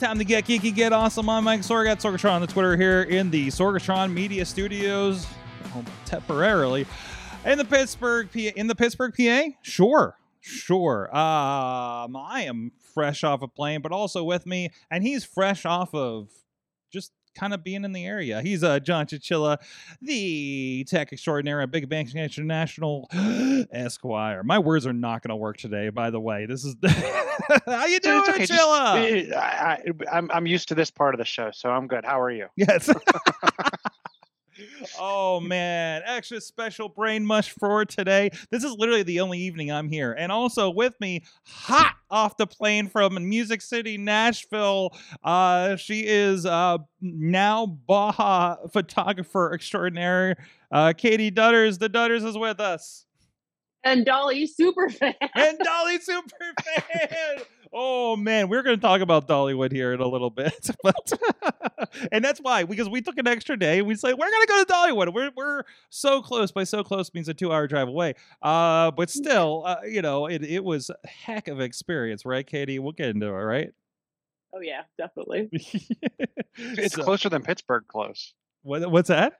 Time to get geeky, get awesome. I'm Mike Sorgat, Sorgatron on the Twitter here in the Sorgatron Media Studios, temporarily in the Pittsburgh, PA. In the Pittsburgh, PA. Sure, sure. Um, I am fresh off a plane, but also with me, and he's fresh off of just kind of being in the area. He's uh, John Chichilla, the tech extraordinaire at Big Bang International Esquire. My words are not going to work today, by the way. This is how you doing, It's okay, Chilla? eh, I, I, I'm I'm used to this part of the show, so I'm good. How are you? Yes. oh man, extra special brain mush for today. This is literally the only evening I'm here. And also with me, hot off the plane from Music City, Nashville. Uh she is uh now Baja photographer extraordinaire. Uh Katie Dutters. The Dutters is with us. And Dolly super fan. And Dolly Superfan. Oh man, we're going to talk about Dollywood here in a little bit, but and that's why because we took an extra day. and We say we're going to go to Dollywood. We're we're so close. By so close means a two-hour drive away. Uh, but still, uh, you know, it it was a heck of an experience, right, Katie? We'll get into it, right? Oh yeah, definitely. It's So- closer than Pittsburgh close. What, what's that?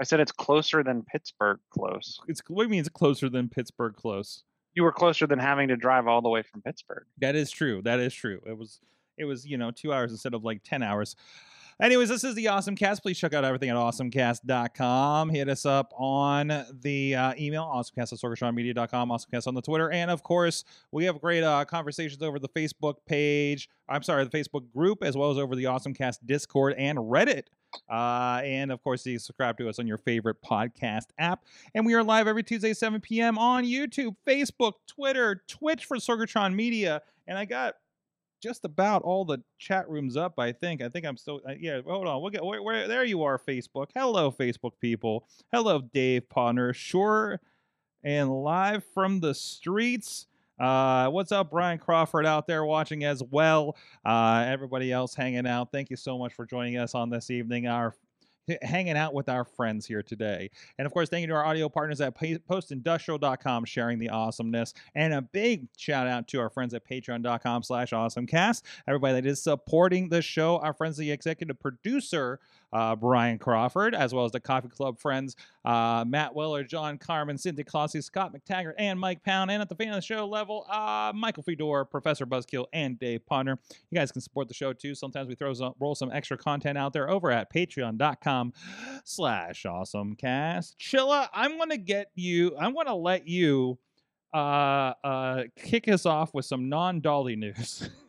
I said it's closer than Pittsburgh close. It's what do you mean it's closer than Pittsburgh close? You were closer than having to drive all the way from Pittsburgh. That is true. That is true. It was it was, you know, two hours instead of like ten hours. Anyways, this is the Awesome Cast. Please check out everything at awesomecast.com. Hit us up on the uh, email, awesomecast at sorgatronmedia.com, awesomecast on the Twitter. And of course, we have great uh, conversations over the Facebook page. I'm sorry, the Facebook group, as well as over the Awesomecast Discord and Reddit. Uh, and of course, you subscribe to us on your favorite podcast app. And we are live every Tuesday, 7 p.m. on YouTube, Facebook, Twitter, Twitch for Sorgatron Media. And I got just about all the chat rooms up. I think. I think I'm still. Uh, yeah. Hold on. We'll get where, where. There you are, Facebook. Hello, Facebook people. Hello, Dave Ponder. Sure, and live from the streets. Uh, what's up, Brian Crawford out there watching as well? Uh, everybody else hanging out. Thank you so much for joining us on this evening. Our hanging out with our friends here today. And of course, thank you to our audio partners at postindustrial.com sharing the awesomeness. And a big shout out to our friends at patreon.com slash awesomecast. Everybody that is supporting the show, our friends, the executive producer, uh, Brian Crawford, as well as the Coffee Club friends, uh, Matt Weller, John Carmen, Cynthia Clossy, Scott McTaggart, and Mike Pound. And at the fan of the show level, uh, Michael Fedor, Professor Buzzkill, and Dave Ponder. You guys can support the show too. Sometimes we throw some, roll some extra content out there over at patreon.com slash awesomecast. Chilla, I'm gonna get you, I'm gonna let you uh uh kick us off with some non-Dolly news.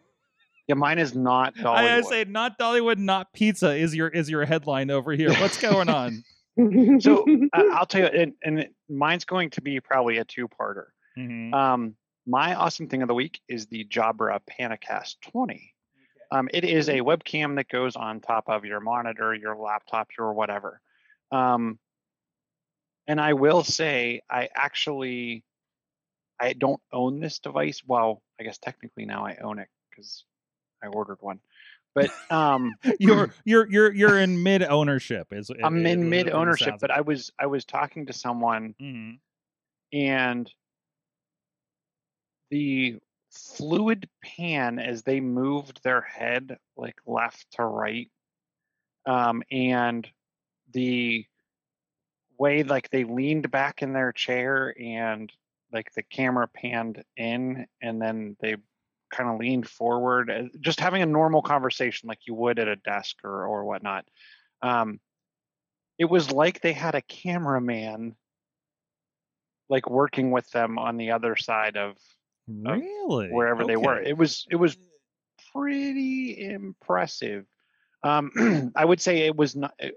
Yeah, mine is not I Dollywood. gotta say not Dollywood, not pizza is your is your headline over here. What's going on? so uh, I'll tell you, and, and mine's going to be probably a two-parter. Mhm. Um, my awesome thing of the week is the Jabra PanaCast 20. Um, it is a webcam that goes on top of your monitor, your laptop, your whatever. Um, and I will say, I actually, I don't own this device. Well, I guess technically now I own it because I ordered one. But um, You're you're you're you're in mid ownership. Is I'm in mid ownership. But I was I was talking to someone hmm and the fluid pan as they moved their head like left to right um, and the way like they leaned back in their chair and like the camera panned in and then they kind of leaned forward uh, just having a normal conversation like you would at a desk or or whatnot um, it was like they had a cameraman like working with them on the other side of Really? wherever they were. It was it was pretty impressive. Um, I would say it was not. It,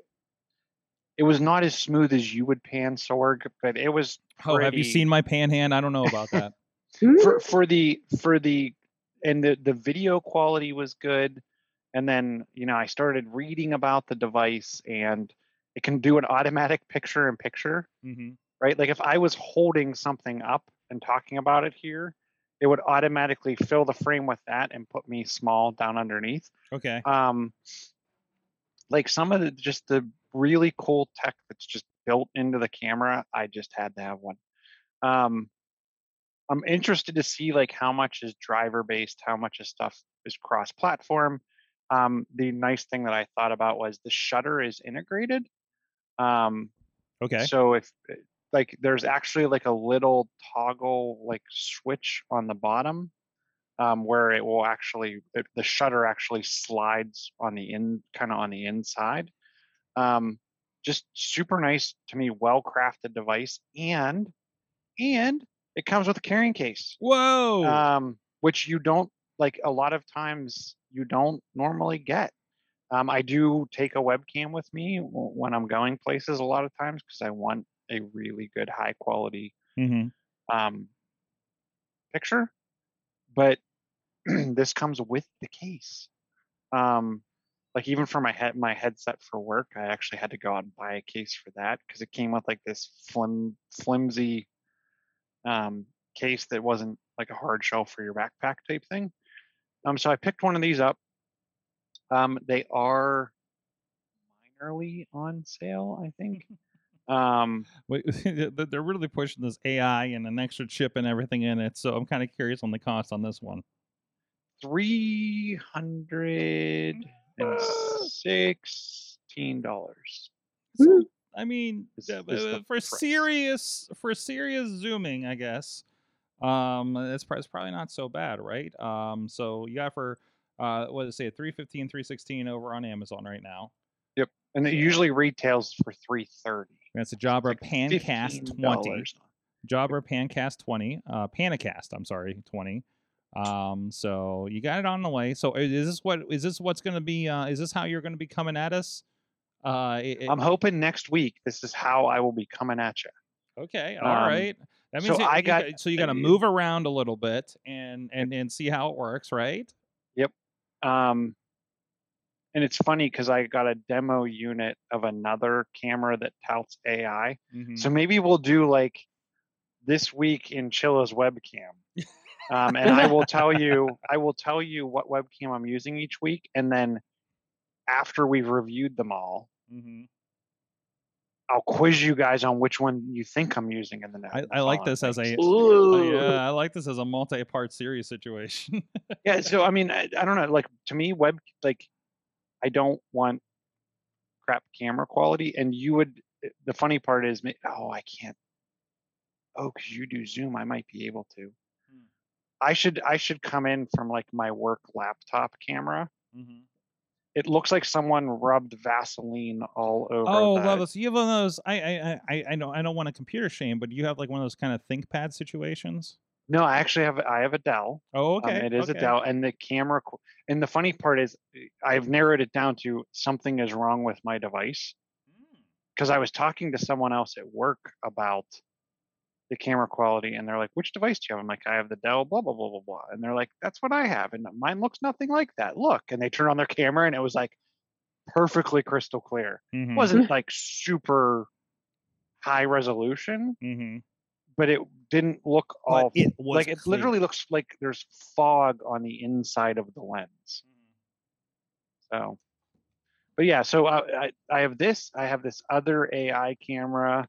it was not as smooth as you would pan Sorg, but it was Oh, have you seen my pan hand? I don't know about that. for for the for the and the the video quality was good. And then you know I started reading about the device, and it can do an automatic picture in picture, hmm right? Like if I was holding something up and talking about it here, it would automatically fill the frame with that and put me small down underneath. Okay. Um, like some of the just the really cool tech that's just built into the camera, I just had to have one. Um, I'm interested to see like how much is driver based, how much of stuff is cross platform. Um, the nice thing that I thought about was the shutter is integrated. Um, Okay. so if uh, like there's actually like a little toggle like switch on the bottom um, where it will actually it, the shutter actually slides on the in kind of on the inside. Um, just super nice to me, well crafted device, and and it comes with a carrying case, Whoa. um, which you don't like a lot of times you don't normally get. Um, I do take a webcam with me when I'm going places a lot of times because I want a really good high quality hmm um, picture, but this comes with the case. Um, like even for my head, my headset for work, I actually had to go out and buy a case for that because it came with like this flim, flimsy um, case that wasn't like a hard shell for your backpack type thing. Um, so I picked one of these up. Um, they are minorly on sale, I think. Um, they're really pushing this AI and an extra chip and everything in it. So I'm kind of curious on the cost on this one. three hundred and sixteen dollars. So, I mean, uh, for serious for serious zooming, I guess. Um, it's, it's probably not so bad, right? Um, so you got for uh, what does it say, 315, 316 over on Amazon right now. Yep, and it usually retails for three thirty. That's a Jabra Pancast 20. Jabra Pancast 20, uh, PanaCast, I'm sorry, 20. Um, so you got it on the way. So is this what is this what's going to be? Uh, is this how you're going to be coming at us? Uh, it- I'm hoping next week this is how I will be coming at you. Okay, all Um, right. That so means you- I you got- got- so you got to move around a little bit and and and see how it works, right? Yep. Um, and it's funny because I got a demo unit of another camera that touts AI. Mhm. So maybe we'll do like this week in Chilla's webcam. Um, and I will tell you, I will tell you what webcam I'm using each week, and then after we've reviewed them all, Mhm. I'll quiz you guys on which one you think I'm using in the next. I, I like this as a Ooh. yeah, I like this as a multi-part series situation. yeah. So I mean, I, I don't know. Like to me, web like I don't want crap camera quality, and you would. The funny part is, oh, I can't. Oh, because you do Zoom, I might be able to. Hmm. I should I should come in from like my work laptop camera. Mhm. It looks like someone rubbed Vaseline all over. Oh, the, love this. You have one of those. I I I I know I don't want to computer shame, but you have like one of those kind of ThinkPad situations. No, I actually have I have a Dell. Oh, Um, okay. it is okay. a Dell, and the camera. And the funny part is, eh, I've narrowed it down to something is wrong with my device Mm. because I was talking to someone else at work about the camera quality, and they're like, "Which device do you have?" I'm like, "I have the Dell." Blah blah blah blah blah, and they're like, "That's what I have," and mine looks nothing like that. Look, and they turn on their camera, and it was like perfectly crystal clear. Mhm. It wasn't like super high resolution, hmm but it didn't look all it like it literally looks like there's fog on the inside of the lens. So, but yeah, so I, I I have this. I have this other AI camera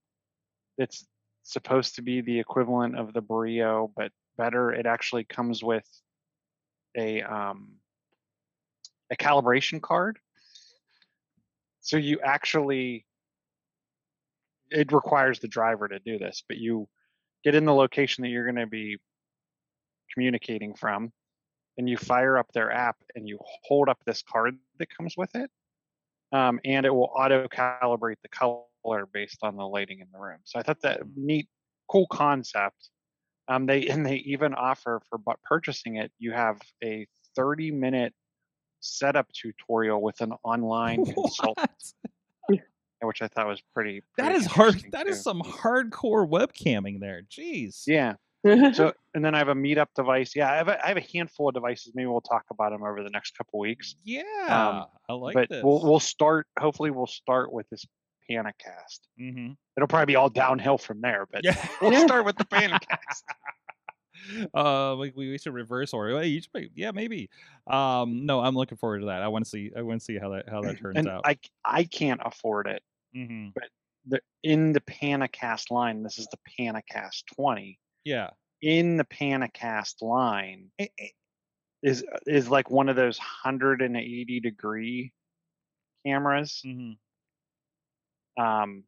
that's supposed to be the equivalent of the Brio, but better. It actually comes with a um a calibration card. So you actually it requires the driver to do this, but you get in the location that you're going to be communicating from and you fire up their app and you hold up this card that comes with it um, and it will auto calibrate the color based on the lighting in the room so i thought that neat cool concept um, they and they even offer for purchasing it you have a 30 minute setup tutorial with an online consultant which i thought was pretty, That pretty is hard. That is too. some hardcore webcamming there. Jeez. yeah So and then I have a meetup device. Yeah, I have a, I have a handful of devices. Maybe we'll talk about them over the next couple weeks. Yeah, Um, I like but this. we'll we'll start. Hopefully, we'll start with this PanaCast. hmm It'll probably be all downhill from there. But Yeah. we'll start with the PanaCast. uh, we, we should reverse order. Yeah, maybe. Um, no, I'm looking forward to that. I want to see. I want to see how that how that turns and out. I can't afford it. hmm The, in the PanaCast line, this is the PanaCast 20. Yeah. In the PanaCast line Eh, eh, is is like one of those 180 degree cameras. mhm. Um,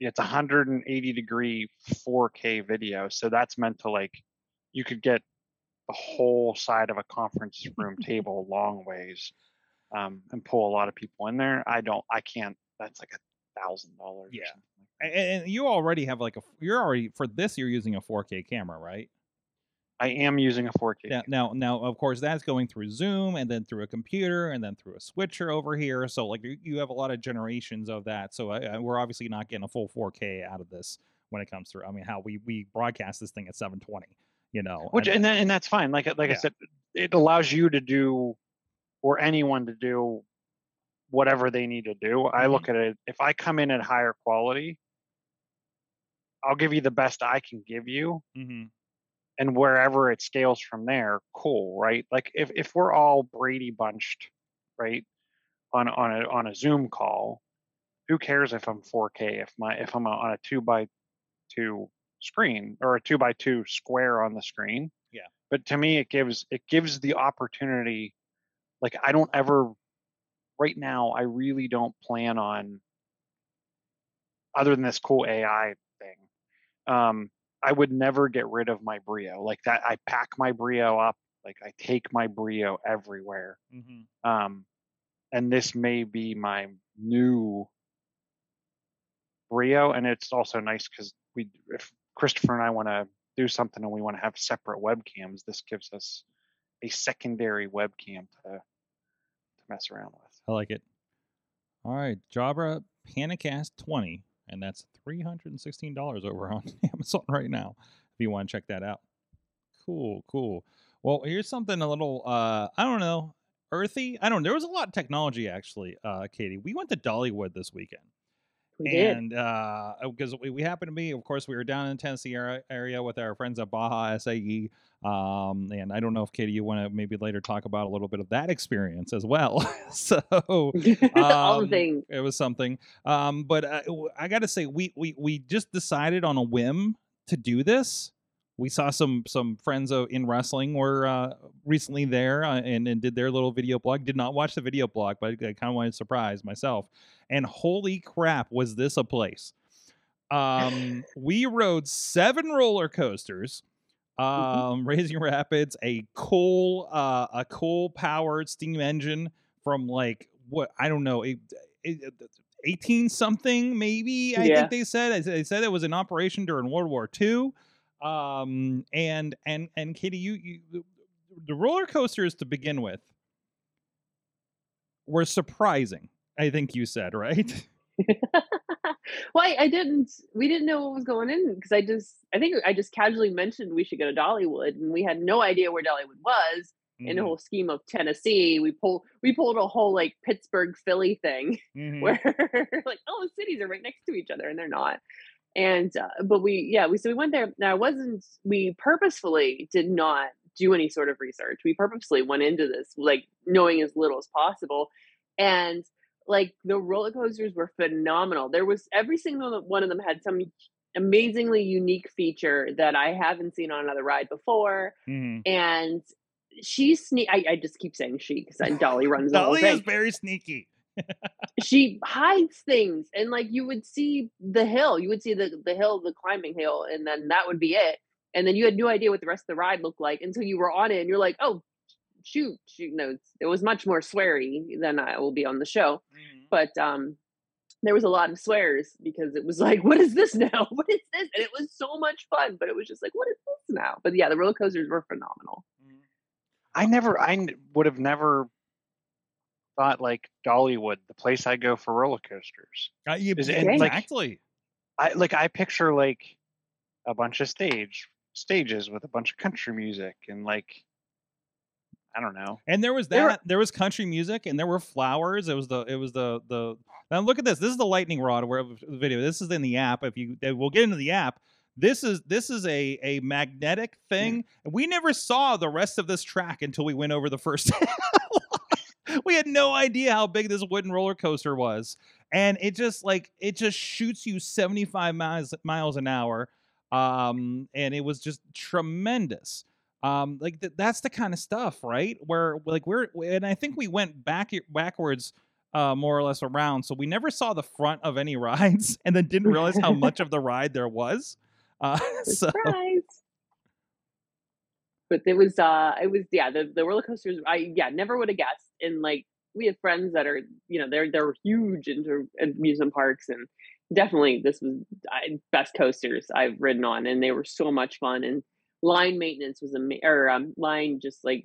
it's 180 degree 4K video, so that's meant to like you could get the whole side of a conference room table long ways, um, and pull a lot of people in there. I don't, I can't. That's like a thousand dollars. Yeah. And, and you already have like a. You're already for this. You're using a 4K camera, right? I am using a 4K. Now, now, now, of course, that's going through Zoom and then through a computer and then through a switcher over here. So, like, you, have a lot of generations of that. So, I, I, we're obviously not getting a full 4K out of this when it comes through. I mean, how we we broadcast this thing at 720, you know? which and- and and that's fine. Like like Yeah. I said, it allows you to do, or anyone to do, whatever they need to do. I Mm-hmm. look at it. If I come in at higher quality, I'll give you the best I can give you, Mhm. And wherever it scales from there, cool, right? Like if if we're all Brady bunched, right, on on a on a Zoom call, who cares if I'm 4K? If my if I'm on a two by two screen or a two by two square on the screen. Yeah. But to me, it gives it gives the opportunity. Like I don't ever, right now, I really don't plan on. Other than this cool AI thing, um, I would never get rid of my Brio. Like that, I pack my Brio up. Like I take my Brio everywhere. Mhm. Um, and this may be my new Brio, and it's also nice because we, if Christopher and I want to do something and we want to have separate webcams, this gives us a secondary webcam to to mess around with. I like it. All right, Jabra PanaCast 20, and that's $316 over on Amazon right now if you want to check that out. Cool, cool. Well, here's something a little uh I don't know, earthy. I don't know. There was a lot of technology actually, uh Katie. We went to Dollywood this weekend. We did. and uh because we, we happened to be of course we were down in the tennessee area, area with our friends at baja sae um and i don't know if katie you want to maybe later talk about a little bit of that experience as well so um, things. it was something um but I, w- i gotta say we we we just decided on a whim to do this we saw some some friends in wrestling were uh, recently there uh, and, and did their little video blog. Did not watch the video blog but i kind of wanted to surprise myself. And holy crap was this a place. Um we rode seven roller coasters um raising rapids a cool, uh a coal powered steam engine from like what i don't know it, it, 18 something maybe i Yeah. think they said. They said it was in operation during world war ii um and and and katie you, you the roller coasters to begin with were surprising i think you said right well, I, I didn't. We didn't know what was going in because I just. I think I just casually mentioned we should go to Dollywood, and we had no idea where Dollywood was in the Mhm, whole scheme of Tennessee. We pulled. We pulled a whole like Pittsburgh Philly thing mhm. where like oh the cities are right next to each other and they're not and uh, but we yeah we so we went there. Now i wasn't we purposefully did not do any sort of research. We purposely went into this like knowing as little as possible. And like the roller coasters were phenomenal. There was every single one of them had some amazingly unique feature that i haven't seen on another ride before. Mhm. and she sneak I, I just keep saying she because dolly runs the whole Dolly thing. is very sneaky she hides things and like you would see the hill you would see the the hill the climbing hill and then that would be it and then you had no idea what the rest of the ride looked like until you were on it and you're like oh shoot shoot no it was much more sweary than i will be on the show but um there was a lot of swears because it was like what is this now? What is this? And it was so much fun but it was just like what is this now? But yeah the roller coasters were phenomenal. I never, i would have never thought like Dollywood, the place I go for roller coasters. Uh, you- Is it- like- exactly I like I picture like a bunch of stage, stages with a bunch of country music and like I don't know. And there was that. There was country music, and there were flowers. It was the. It was the the. Now look at this. This is the lightning rod where the video. This is in the app. If you, we'll get into the app. This is this is a a magnetic thing. We never saw the rest of this track until we went over the first. we had no idea how big this wooden roller coaster was, and it just like it just shoots you seventy five miles miles an hour, um, and it was just tremendous um like th- that's the kind of stuff right where like we're and i think we went back backwards uh more or less around so we never saw the front of any rides and then didn't realize how much of the ride there was uh so. But it was uh it was yeah, the, the roller coasters I yeah, never would have guessed. And like we have friends that are, you know, they're they're huge into amusement parks and definitely this was I, best coasters I've ridden on and they were so much fun and line maintenance was a or um, line just like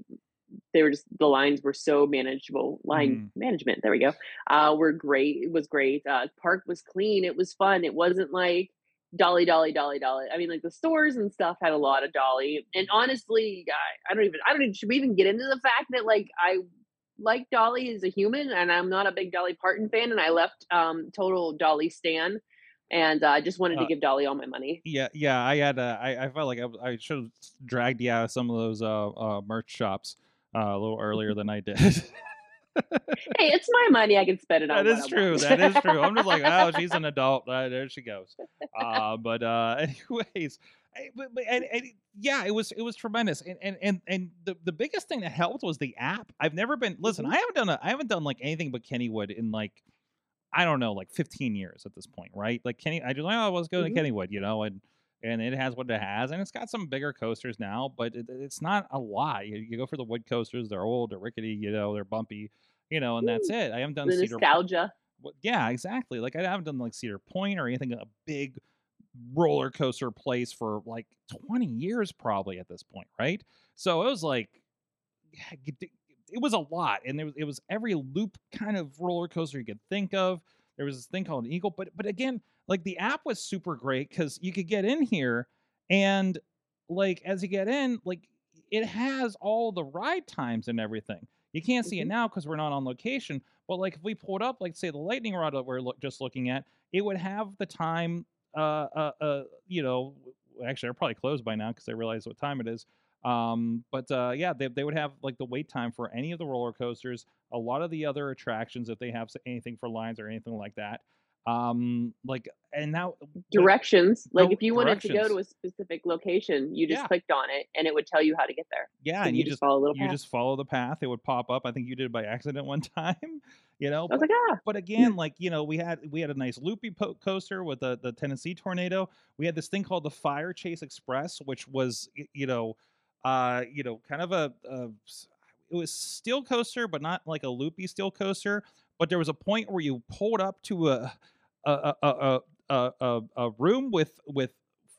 they were just the lines were so manageable line management there we go uh were great it was great uh park was clean it was fun it wasn't like dolly dolly dolly dolly. I mean like the stores and stuff had a lot of dolly. And honestly i, I don't even i don't even should we even get into the fact that like i like dolly as a human and i'm not a big dolly parton fan and i left um total dolly stan and uh, I just wanted to Uh, give Dolly all my money. yeah yeah i had uh, I, I felt like i, I should have dragged you out of some of those uh, uh merch shops uh, a little earlier than i did Hey, it's my money. I can spend it on. That is true. That is true. I'm just like, oh, she's an adult. Uh, there she goes. Uh, but uh, anyways, I- but, but and, and yeah, it was it was tremendous. And and and and the, the biggest thing that helped was the app. I've never been. Listen, Mhm. I haven't done a, I haven't done like anything but Kennywood in like. I don't know, like 15 years at this point, right? Like Kenny, I just like, oh, let's go Mhm. to Kennywood, you know, and and it has what it has, and it's got some bigger coasters now, but it, it's not a lot. You, you go for the wood coasters; they're old, they're rickety, you know, they're bumpy, you know, and that's it. I haven't done the Cedar. nostalgia. Yeah, exactly. Like I haven't done like Cedar Point or anything a big roller coaster place for like 20 years probably at this point, right? So it was like it it was a lot and there was it was every loop kind of roller coaster you could think of. There was this thing called an Eagle, but but again, like the app was super great cuz you could get in here and like as you get in, like it has all the ride times and everything. You can't see it Mhm. now because we're not on location, but like if we pulled up, like say the lightning rod that we're look, just looking at, it would have the time. Uh, uh, uh you know, actually, they're probably closed by now because they realize what time it is. Um, but uh, yeah, they they would have like the wait time for any of the roller coasters, a lot of the other attractions if they have anything for lines or anything like that. Um, like and now Directions. Like if you wanted to go to a specific location, you just Yeah. clicked on it and it would tell you how to get there. yeah, So and you, you just follow a little you path. just follow the path. It would pop up. I think you did it by accident one time. You know, I was like, ah, but again, like you know, we had we had a nice loopy po- coaster with the the Tennessee tornado. We had this thing called the FireChaser Express, which was you know, uh, you know, kind of a, a it was steel coaster, but not like a loopy steel coaster. But there was a point where you pulled up to a a a a, a, a, a room with with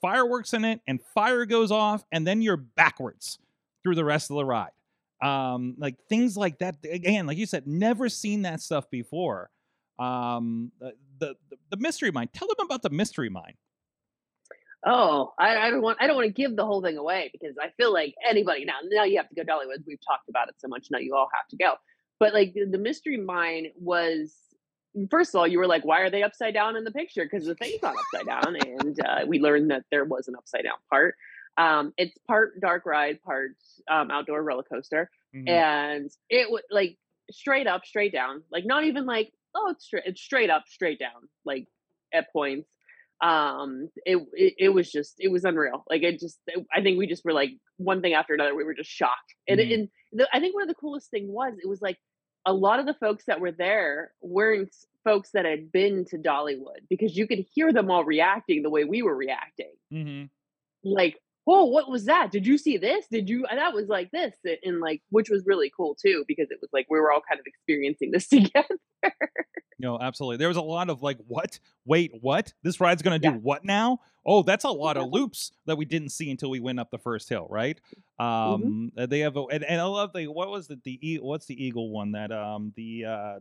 fireworks in it, and fire goes off, and then you're backwards through the rest of the ride um like things like that again like you said never seen that stuff before um the the, the mystery mine tell them about the mystery mine oh, I, I don't want. I don't want to give the whole thing away because I feel like anybody now. Now you have to go Dollywood. We've talked about it so much. Now you all have to go. But like the, the mystery mine was. First of all, you were like, "Why are they upside down in the picture?" Because the thing's not upside down, and uh, we learned that there was an upside down part. Um, it's part dark ride, part um, outdoor roller coaster. Mhm. and it was like straight up, straight down, like not even like oh it's straight, it's straight up, straight down, like at points. Um, it, it it was just it was unreal. Like it just I think we just were like one thing after another. We were just shocked, and Mhm. and the, I think one of the coolest thing was it was like a lot of the folks that were there weren't folks that had been to Dollywood because you could hear them all reacting the way we were reacting mm-hmm. like, oh, what was that? Did you see this? Did you? That was like this, and, and like, which was really cool too, because it was like we were all kind of experiencing this together. No absolutely there was a lot of like what wait what this ride's gonna do Yeah. what now oh that's a lot of loops that we didn't see until we went up the first hill right Mhm. um uh, they have a and, and i love the what was the the e- what's the eagle one that um the uh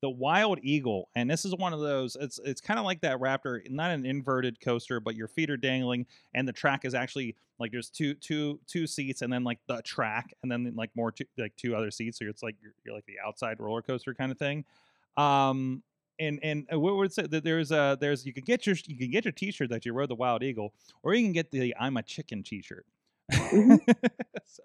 the Wild Eagle, and this is one of those. It's it's kind of like that Raptor, not an inverted coaster, but your feet are dangling, and the track is actually like there's two two two seats, and then like the track, and then like more two, like two other seats. So it's like you're, you're like the outside roller coaster kind of thing. Um, and and uh, what would say that there's a there's you can get your you can get your T-shirt that you rode the Wild Eagle, or you can get the I'm a Chicken T-shirt. Mhm. so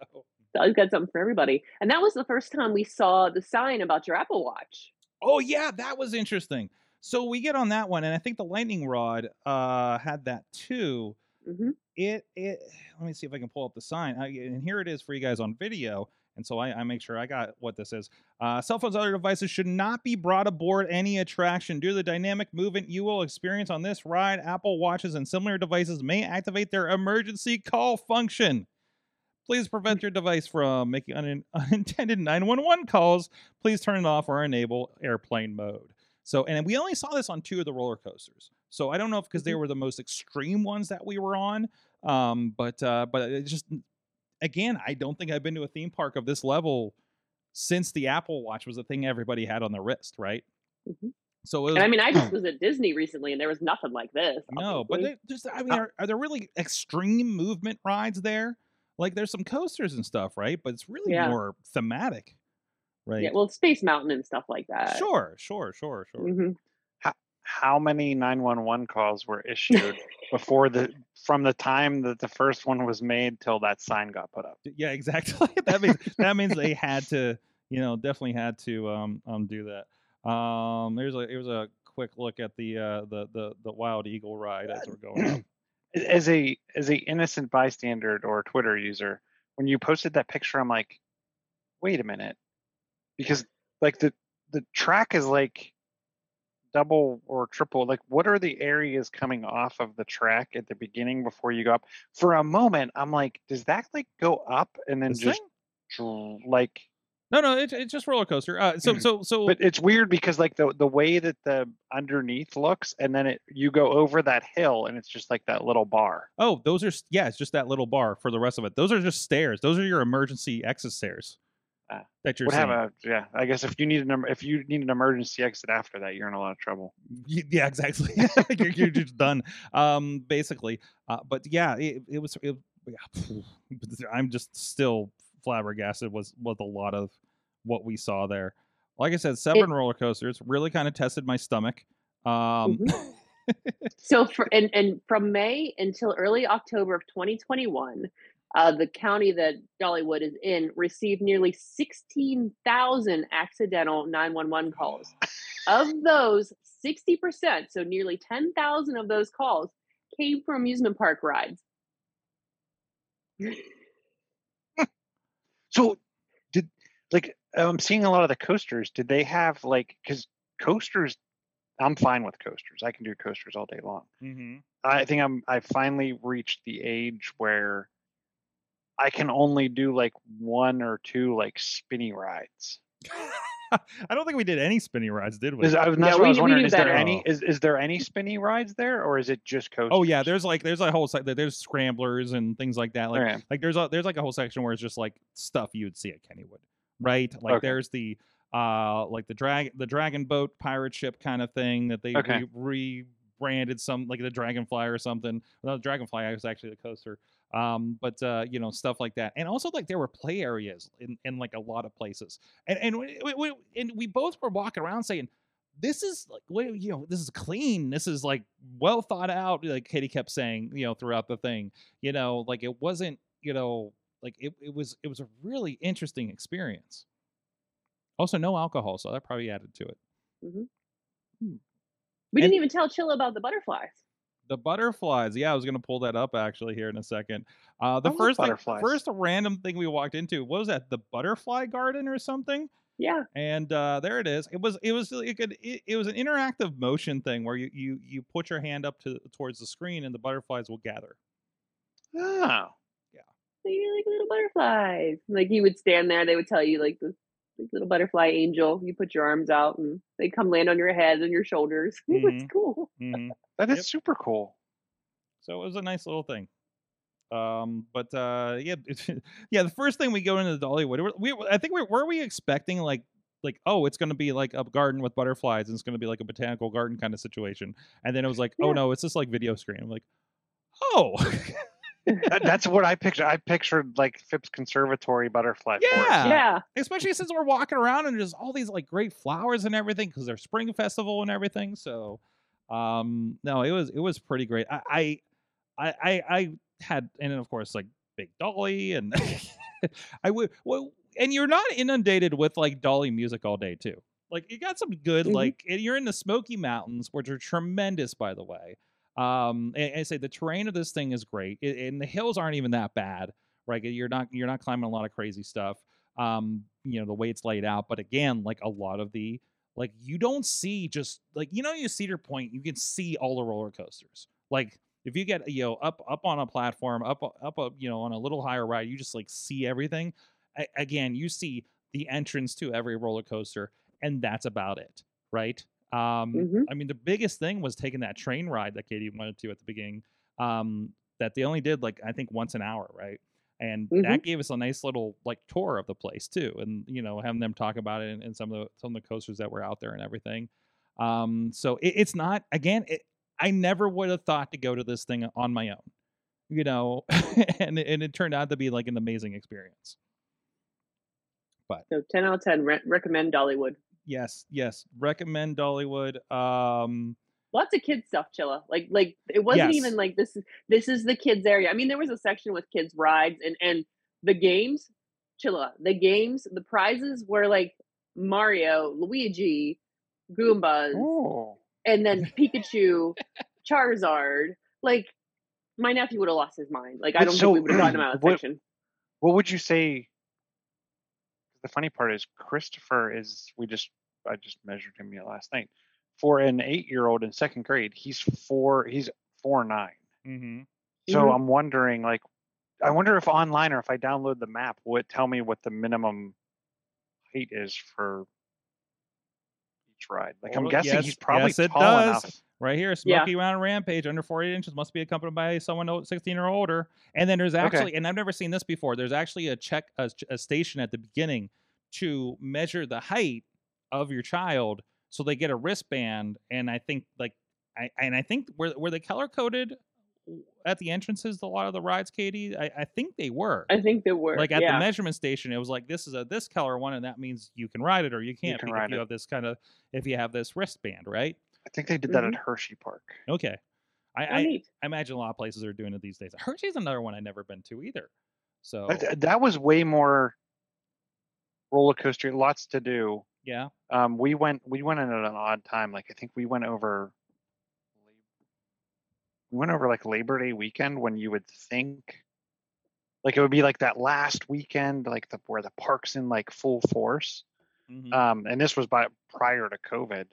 So I've got something for everybody. And that was the first time we saw the sign about your Apple Watch. Oh yeah, that was interesting. So we get on that one, and I think the lightning rod uh, had that too. hmm It it. Let me see if I can pull up the sign. I, and here it is for you guys on video. And so I, I make sure I got what this is. Uh, cell phones, and other devices should not be brought aboard any attraction due to the dynamic movement you will experience on this ride. Apple watches and similar devices may activate their emergency call function. Please prevent your device from making un- unintended 911 calls. Please turn it off or enable airplane mode. So, and we only saw this on two of the roller coasters. So I don't know if because they Mhm. were the most extreme ones that we were on. Um, but uh, but it just again, I don't think I've been to a theme park of this level since the Apple Watch was a thing everybody had on their wrist, right? Mhm. So it was, And I mean, I just was at Disney recently and there was nothing like this. no, but just I mean, are, are there really extreme movement rides there? Like there's some coasters and stuff, right? But it's really Yeah. more thematic, right? yeah, well, Space Mountain and stuff like that. sure, sure, sure, sure. hmm How many 911 calls were issued before the from the time that the first one was made till that sign got put up? Yeah, exactly. that means that means they had to, you know, definitely had to um um do that. Um, there's a here's a quick look at the uh the the the Wild Eagle ride as we're going up. As a as a innocent bystander or Twitter user, when you posted that picture, I'm like, wait a minute, because like the the track is like double or triple. Like, what are the areas coming off of the track at the beginning before you go up? For a moment, I'm like, does that like go up and then This just thing? like No, no, it's it's just roller coaster. Uh, so so so but it's weird because like the the way that the underneath looks and then it you go over that hill and it's just like that little bar oh, those are yeah, it's just that little bar for the rest of it. Those are just stairs. Those are your emergency exit stairs Ah, that you're would have seeing. a yeah i guess if you need an em- if you need an emergency exit after that you're in a lot of trouble. Yeah exactly. You're, you're just done. Um basically uh but yeah it, it was it, yeah, i'm just still flabbergasted was with a lot of what we saw there. Like i said seven roller coasters really kind of tested my stomach um So for and and from May until early October of 2021, uh, the county that Dollywood is in received nearly 16,000 accidental 911 calls. Of those, 60%, so nearly 10,000 of those calls, came from amusement park rides. so did like i'm seeing a lot of the coasters did they have like because coasters i'm fine with coasters i can do coasters all day long mhm. I think I'm I finally reached the age where I can only do like one or two like spinny rides. i don't think we did any spinny rides did we Is, I, was- Yeah, that's what I we- was we wondering. Is there any is, is there any spinny rides there or is it just coasters? oh yeah there's like there's a whole site there's scramblers and things like that like Okay. like there's a there's like a whole section where it's just like stuff you would see at Kennywood, right? Like Okay. there's the uh like the drag the dragon boat pirate ship kind of thing that they Okay. re- rebranded some like the dragonfly or something. Well, the dragonfly I was actually the coaster. Um, but uh, you know stuff like that, and also like there were play areas in, in like a lot of places, and and we, we, and we both were walking around saying. This is like, well, you know, this is clean. This is like well thought out. Like Katie kept saying, you know, throughout the thing, you know, like it wasn't, you know, like it, it was it was a really interesting experience. Also, no alcohol, so that probably added to it. We And- didn't even tell Chilla about the butterflies. The butterflies, yeah, I was gonna pull that up actually here in a second. Uh, the I first thing, first random thing we walked into what was that the butterfly garden or something, Yeah. and uh, there it is. It was it was like an, it, it was an interactive motion thing where you you you put your hand up to towards the screen and the butterflies will gather. Oh. Yeah. So you're like little butterflies. Like you would stand there, they would tell you like this like little butterfly angel. You put your arms out and they come land on your head and your shoulders. it's Mhm. cool. hmm That is Yep. super cool. So it was a nice little thing. Um, but uh, yeah, yeah. The first thing we go into the Dollywood, we, we I think we were we expecting like like oh it's going to be like a garden with butterflies and it's going to be like a botanical garden kind of situation and then it was like oh no it's just like video screen i'm like oh That, that's what I pictured. I pictured like Phipps Conservatory butterfly. forest. Yeah. yeah. especially since we're walking around and there's all these like great flowers and everything because there's spring festival and everything so um no it was it was pretty great i i i i, I had and then of course like big dolly and i would well and you're not inundated with like dolly music all day too like you got some good Mhm. like and you're in the smoky mountains which are tremendous by the way um and, and I say the terrain of this thing is great it, and the hills aren't even that bad right? You're not you're not climbing a lot of crazy stuff um you know the way it's laid out but again like a lot of the like you don't see just like you know you cedar point you can see all the roller coasters. Like if you get you know up up on a platform up up a, you know on a little higher ride you just like see everything. Again you see the entrance to every roller coaster and that's about it right um Mhm. i mean the biggest thing was taking that train ride that katie wanted to at the beginning um that they only did like i think once an hour right and that gave us a nice little like tour of the place too and you know having them talk about it and, and some of the some of the coasters that were out there and everything um so it, it's not again it, i never would have thought to go to this thing on my own you know and, it- and it turned out to be like an amazing experience But So ten out of ten. Re- recommend Dollywood. Yes yes recommend dollywood um Lots of kids stuff, Chilla. Like like it wasn't Yes. even like this. is This is the kids area. I mean, there was a section with kids rides and and the games. Chilla. The games. The prizes were like Mario, Luigi, Goombas, Oh. and then Pikachu, Charizard. Like my nephew would have lost his mind. Like I don't so, think we would have gotten him out of the what- section. What would you say? The funny part is Christopher is. We just I just measured him yeah, last night. For an eight-year-old in second grade, he's four. He's four nine. mhm. So Mhm. I'm wondering, like, I wonder if online or if I download the map, will it tell me what the minimum height is for ride? Like, I'm Well, guessing yes- he's probably yes, it tall does. enough. right here Yeah. smoky mountain rampage under 48 inches must be accompanied by someone 16 or older and then there's Okay. actually and i've never seen this before there's actually a check a, a station at the beginning to measure the height of your child so they get a wristband and i think like i and i think were, were they color coded at the entrances a lot of the rides katie i, I think they were I think they were like at yeah. the measurement station it was like this is a this color one and that means you can ride it or you can't can if ride you it. have this kind of if you have this wristband right I think they did that Mhm. at Hershey Park. okay I, Oh, I. I imagine a lot of places are doing it these days. Hershey's another one I've never been to either. So That, that was way more roller coaster, lots to do. yeah, Um, we went we went in at an odd time. Like I think we went over we went over like Labor Day weekend when you would think like it would be like that last weekend, like the where the park's in like full force. mhm. Um, and this was by prior to COVID.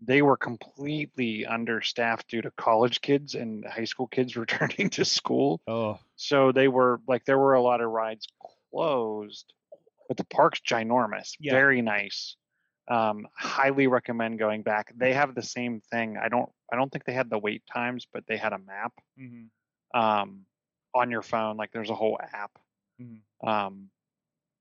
They were completely understaffed due to college kids and high school kids returning to school. oh So they were like there were a lot of rides closed, but the park's ginormous, Yeah. very nice. Um, highly recommend going back. They have the same thing. I don't I don't think they had the wait times, but they had a map mhm, um, on your phone. Like there's a whole app. mhm. Um,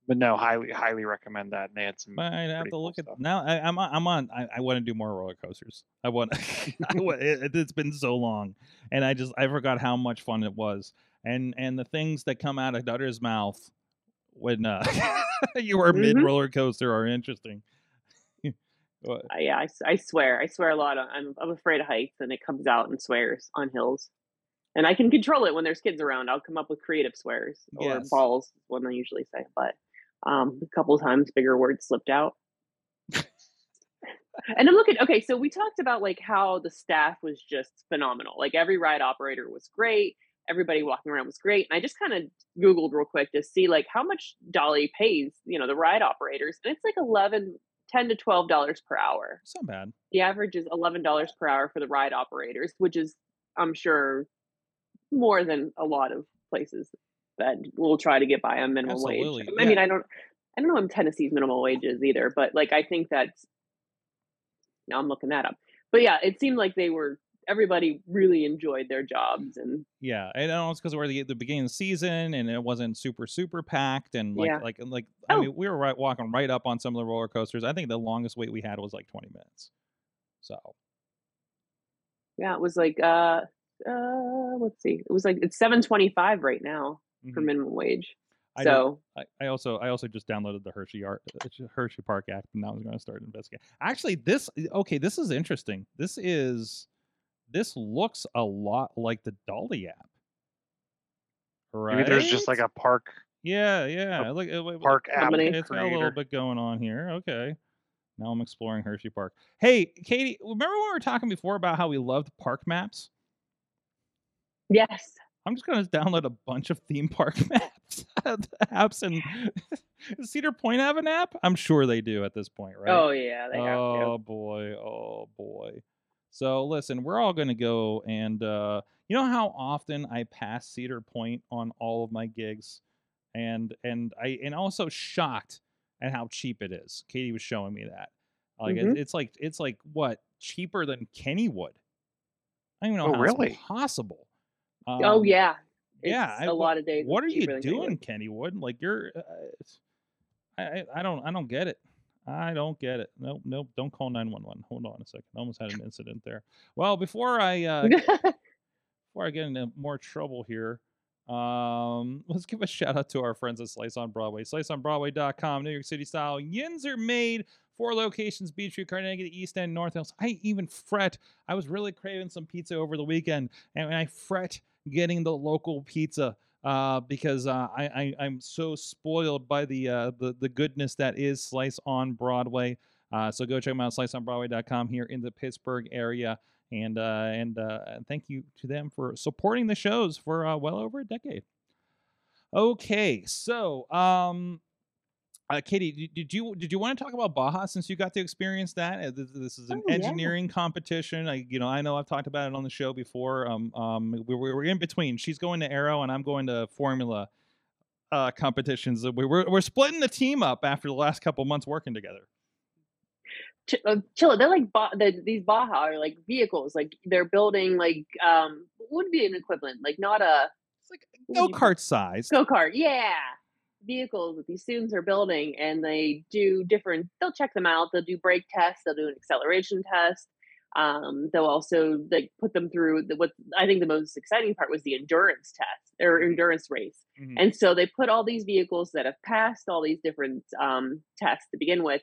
but no, highly highly recommend that. And they had some. I have to cool look stuff. at now. I, I'm on- I'm on. I, I want to do more roller coasters. I want. I want it, it's been so long, and I just I forgot how much fun it was, and and the things that come out of Dutter's mouth when uh, you are mid Mhm. roller coaster are interesting. What? I, yeah, I, I swear, I swear a lot. I'm I'm afraid of heights, and it comes out and swears on hills, and I can control it when there's kids around. I'll come up with creative swears or Yes. balls, what I usually say. But um, a couple times, bigger words slipped out. and I'm looking. Okay, so we talked about like how the staff was just phenomenal. Like every ride operator was great. Everybody walking around was great. And I just kind of Googled real quick to see like how much Dolly pays, you know, the ride operators. And it's like 11, 10 to $12 per hour So bad. the average is eleven dollars per hour for the ride operators, which is, I'm sure, more than a lot of places that will try to get by on minimum wage. I mean, yeah. I don't, I don't know what Tennessee's minimum wage is either, but like I think that's. Now I'm looking that up, but yeah, it seemed like they were everybody really enjoyed their jobs and Yeah, and it's because we're the the beginning of the season and it wasn't super super packed and like Yeah. like like I Oh. mean we were right walking right up on some of the roller coasters. I think the longest wait we had was like 20 minutes. So yeah, it was like uh uh let's see. It was like it's 725 right now for mhm. minimum wage. I So I, I also I also just downloaded the Hershey art uh, Hershey Park app and now I'm going to start investigating. Actually, this okay, this is interesting. This is this looks a lot like the Dolly app. Right? Maybe there's just like a park yeah, yeah. Look, uh, wait, wait, park app Company. it's got a little bit going on here. Okay. Now I'm exploring Hershey Park. Hey, Katie, remember when we were talking before about how we loved park maps? yes. I'm just gonna download a bunch of theme park maps apps and Cedar Point have an app? I'm sure they do at this point, right? Oh yeah, they have oh boy, oh boy. So listen, we're all gonna go and uh you know how often I pass Cedar Point on all of my gigs? And and I and also shocked at how cheap it is. Katie was showing me that. Like Mhm. it's like it's like what cheaper than Kennywood. I don't even know Oh, how really? it's possible. to. oh Um, yeah. yeah, It's I- a wha- lot of days. What are you doing, Kennywood. Like you're, uh, I, I, I don't, I don't get it. I don't get it. Nope, nope. Don't call nine one one. Hold on a second. I almost had an incident there. Well, before I, uh, before I get into more trouble here, um, let's give a shout out to our friends at Slice on Broadway. SliceOnBroadway.com, New York City style. Yins are made. Four locations: Beechview, Carnegie, East End, North Hills. I even fret. I was really craving some pizza over the weekend, and I fret getting the local pizza uh, because uh, I, I I'm so spoiled by the uh, the the goodness that is Slice on Broadway. Uh, so go check them out, sliceonbroadway.com here in the Pittsburgh area, and uh, and uh, thank you to them for supporting the shows for well over a decade. Okay, so um, uh, Katie, did, you did you want to talk about Baja since you got to experience that? Uh, This, this is an Oh, yeah. engineering competition. I you know I know I've talked about it on the show before. Um, um, we, we we're in between. She's going to Aero and I'm going to Formula uh, competitions. We- We're we're splitting the team up after the last couple months working together. Ch- uh, chill. They're like ba- the, these Baja are like vehicles. Like they're building like um would be an equivalent? Like not a It's like go kart size. go kart. Yeah, vehicles that these students are building, and they do different. They'll check them out. They'll do brake tests. They'll do an acceleration test. Um, they'll also like put them through the, what I think the most exciting part was the endurance test or endurance race. Mhm. And so they put all these vehicles that have passed all these different um, tests to begin with,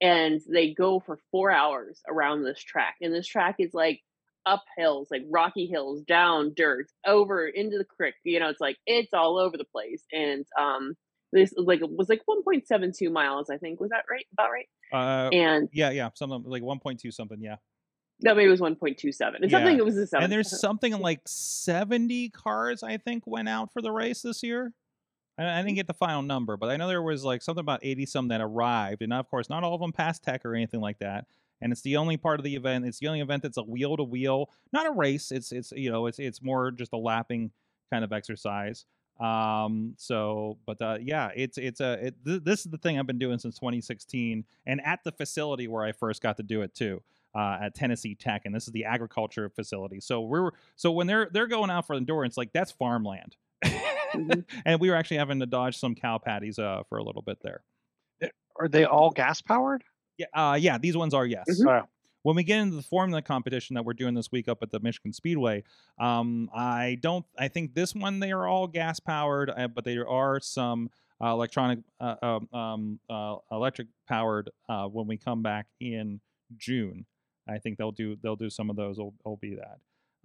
and they go for four hours around this track. And this track is like up hills, like rocky hills, down dirt, over into the creek. You know, it's like it's all over the place. And um, this like it was like 1.72 miles, I think. Was that right? About right? Uh, And yeah, yeah, something like 1.2 something. Yeah. no, maybe it was 1.27. It's Yeah. something. It was a seven. And there's something like 70 cars, I think, went out for the race this year. I, I didn't get the final number, but I know there was like something about 80 some that arrived. And of course, not all of them passed tech or anything like that. And it's the only part of the event. It's the only event that's a wheel to wheel, not a race. It's it's you know it's it's more just a lapping kind of exercise. Um. So, but uh, yeah, it's it's a it, th- this is the thing I've been doing since 2016, and at the facility where I first got to do it too uh, at Tennessee Tech, and this is the agriculture facility. So we're so when they're they're going out for endurance, like that's farmland, Mhm. and we were actually having to dodge some cow patties uh, for a little bit there. Are they all gas powered? Yeah, uh, yeah, these ones are yes. Mhm. When we get into the formula competition that we're doing this week up at the Michigan Speedway, um, I don't. I think this one they are all gas powered, uh, but there are some uh, electronic, uh, um, um, uh, electric powered uh, when we come back in June. I think they'll do they'll do some of those. Will, will be that.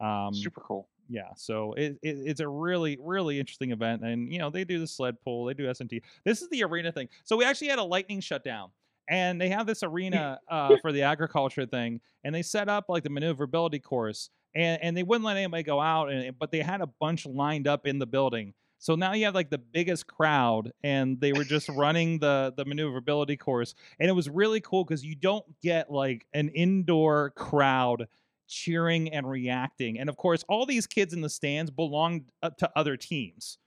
Um, super cool. yeah so it, it, it's a really really interesting event and you know they do the sled pull they do s&t this is the arena thing so we actually had a lightning shutdown and they have this arena uh, for the agriculture thing and they set up like the maneuverability course and, and they wouldn't let anybody go out and, but they had a bunch lined up in the building so now you have like the biggest crowd and they were just running the the maneuverability course and it was really cool because you don't get like an indoor crowd cheering and reacting. And of course, all these kids in the stands belong uh, to other teams.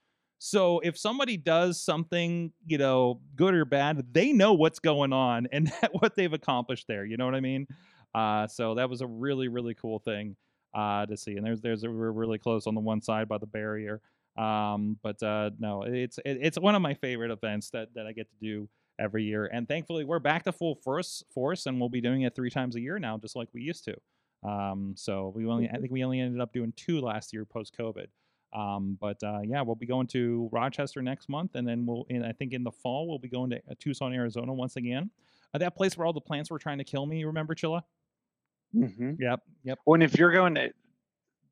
So if somebody does something, you know, good or bad, they know what's going on and what they've accomplished there. You know what I mean? Uh, so that was a really, really cool thing. uh, to see. And there's there's we're really close on the one side by the barrier. Um, but uh, no, it's it, it's one of my favorite events that that I get to do every year. And thankfully, we're back to full force force, and we'll be doing it three times a year now, just like we used to. Um, so we only I think we only ended up doing two last year post COVID. Um, but uh, yeah, we'll be going to Rochester next month, and then we'll. In, I think in the fall we'll be going to uh, Tucson, Arizona once again. Uh, that place where all the plants were trying to kill me. Remember, Chilla? Mm-hmm. Yep, yep. When if you're going to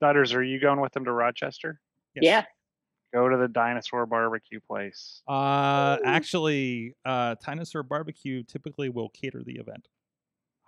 Dutters, are you going with them to Rochester? Yes. Yeah. Go to the dinosaur barbecue place. Uh, Ooh. actually, uh, Dinosaur Barbecue typically will cater the event.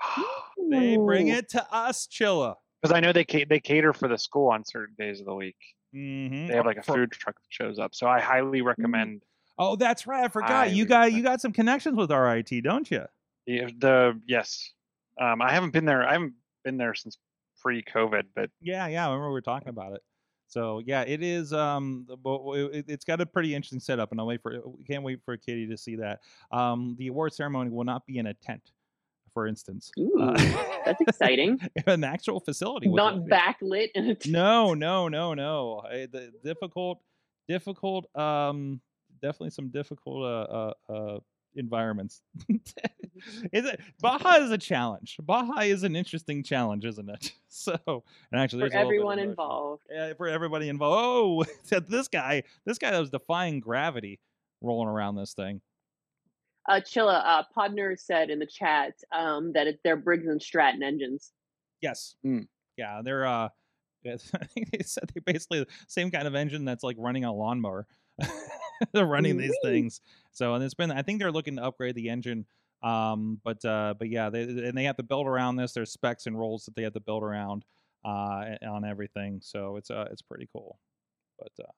They bring it to us, Chilla. Because I know they ca- they cater for the school on certain days of the week. Mm-hmm. They have like a food truck that shows up. So I highly recommend Oh, that's right. I forgot. Highly you got you got some connections with RIT, don't you? the, the yes. Um, I haven't been there. I haven't been there since pre-COVID, but Yeah, yeah. I remember we were talking about it. So yeah, it is. Um, but it, it's got a pretty interesting setup, and I'll wait for. We can't wait for Kitty to see that. Um, the award ceremony will not be in a tent, for instance. Ooh, Uh, that's exciting. an actual facility. Not it. backlit in a t- No, no, no, no. I, the difficult, difficult. Um, definitely some difficult uh, uh, uh environments. is it Baja is a challenge. Baja is an interesting challenge, isn't it? So, and actually, for there's a little bit of everyone involved. Yeah, for everybody involved. Oh, this guy, this guy that was defying gravity, rolling around this thing. Uh, Chilla, uh, Podner said in the chat um, that it, they're Briggs and Stratton engines. Yes. Mm. Yeah, they're uh I think they said they basically the same kind of engine that's like running a lawnmower. they're running these things. So and it's been I think they're looking to upgrade the engine. Um but uh but yeah, they and they have to build around this. There's specs and roles that they have to build around uh on everything. So it's uh it's pretty cool. But uh.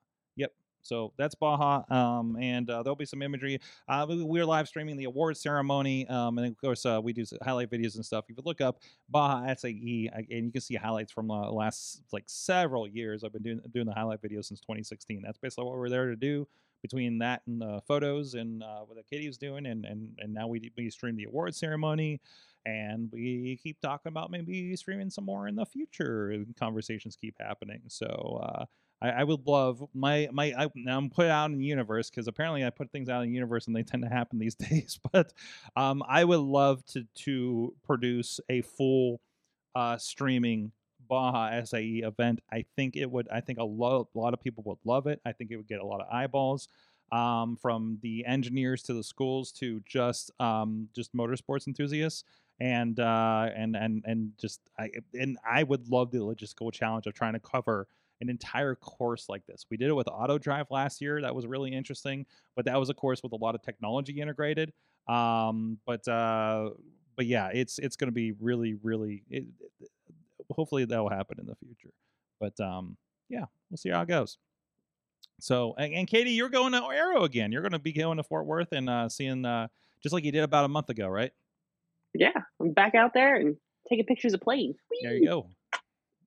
So that's Baja, um, and uh, there'll be some imagery. Uh, we, we're live streaming the award ceremony, um, and of course, uh, we do highlight videos and stuff. If you look up Baja SAE, uh, and you can see highlights from the last like several years. I've been doing doing the highlight videos since 2016. That's basically what we're there to do. Between that and the photos and uh, what the Katie was doing, and and and now we we stream the award ceremony, and we keep talking about maybe streaming some more in the future. Conversations keep happening. So. Uh, I, I would love my my I, now I'm put out in the universe because apparently I put things out in the universe and they tend to happen these days. But um, I would love to to produce a full uh, streaming Baja SAE event. I think it would. I think a lot a lot of people would love it. I think it would get a lot of eyeballs um, from the engineers to the schools to just um, just motorsports enthusiasts and uh, and and and just I and I would love the logistical challenge of trying to cover an entire course like this. We did it with Auto Drive last year. That was really interesting, but that was a course with a lot of technology integrated. Um, but uh, but yeah, it's it's going to be really really. It, it- hopefully that will happen in the future. But um, yeah, we'll see how it goes. So and, and Katie, you're going to Aero again. You're going to be going to Fort Worth and uh, seeing uh, just like you did about a month ago, right? Yeah, I'm back out there and taking pictures of planes. There you go.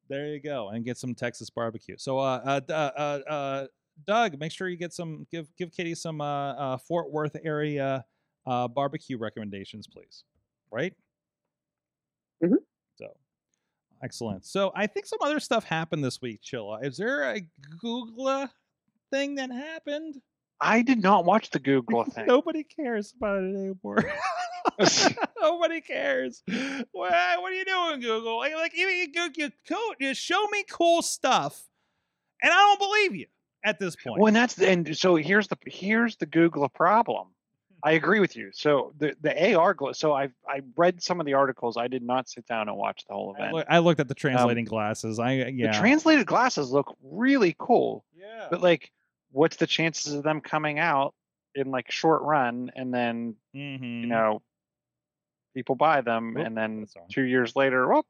There you go, and get some Texas barbecue. So, uh, uh, uh, uh, uh, Doug, make sure you get some. Give give Katie some uh, uh, Fort Worth area uh, barbecue recommendations, please. Right. Mhm. So, excellent. So, I think some other stuff happened this week. Chilla, is there a Google thing that happened? I did not watch the Google thing. Nobody cares about it anymore. Nobody cares. What, what are you doing, Google? Like, like you, you, you, you, co- you show me cool stuff, and I don't believe you at this point. Well, and that's the- and so here's the here's the Google problem. Hmm. I agree with you. So the the AR So I I read some of the articles. I did not sit down and watch the whole I, event. look, I looked at the um, translating glasses. I uh, yeah, The translated glasses look really cool, yeah. but like, what's the chances of them coming out in like short run and then Mhm. you mm-hmm. know people buy them Oop, and then two years later, well,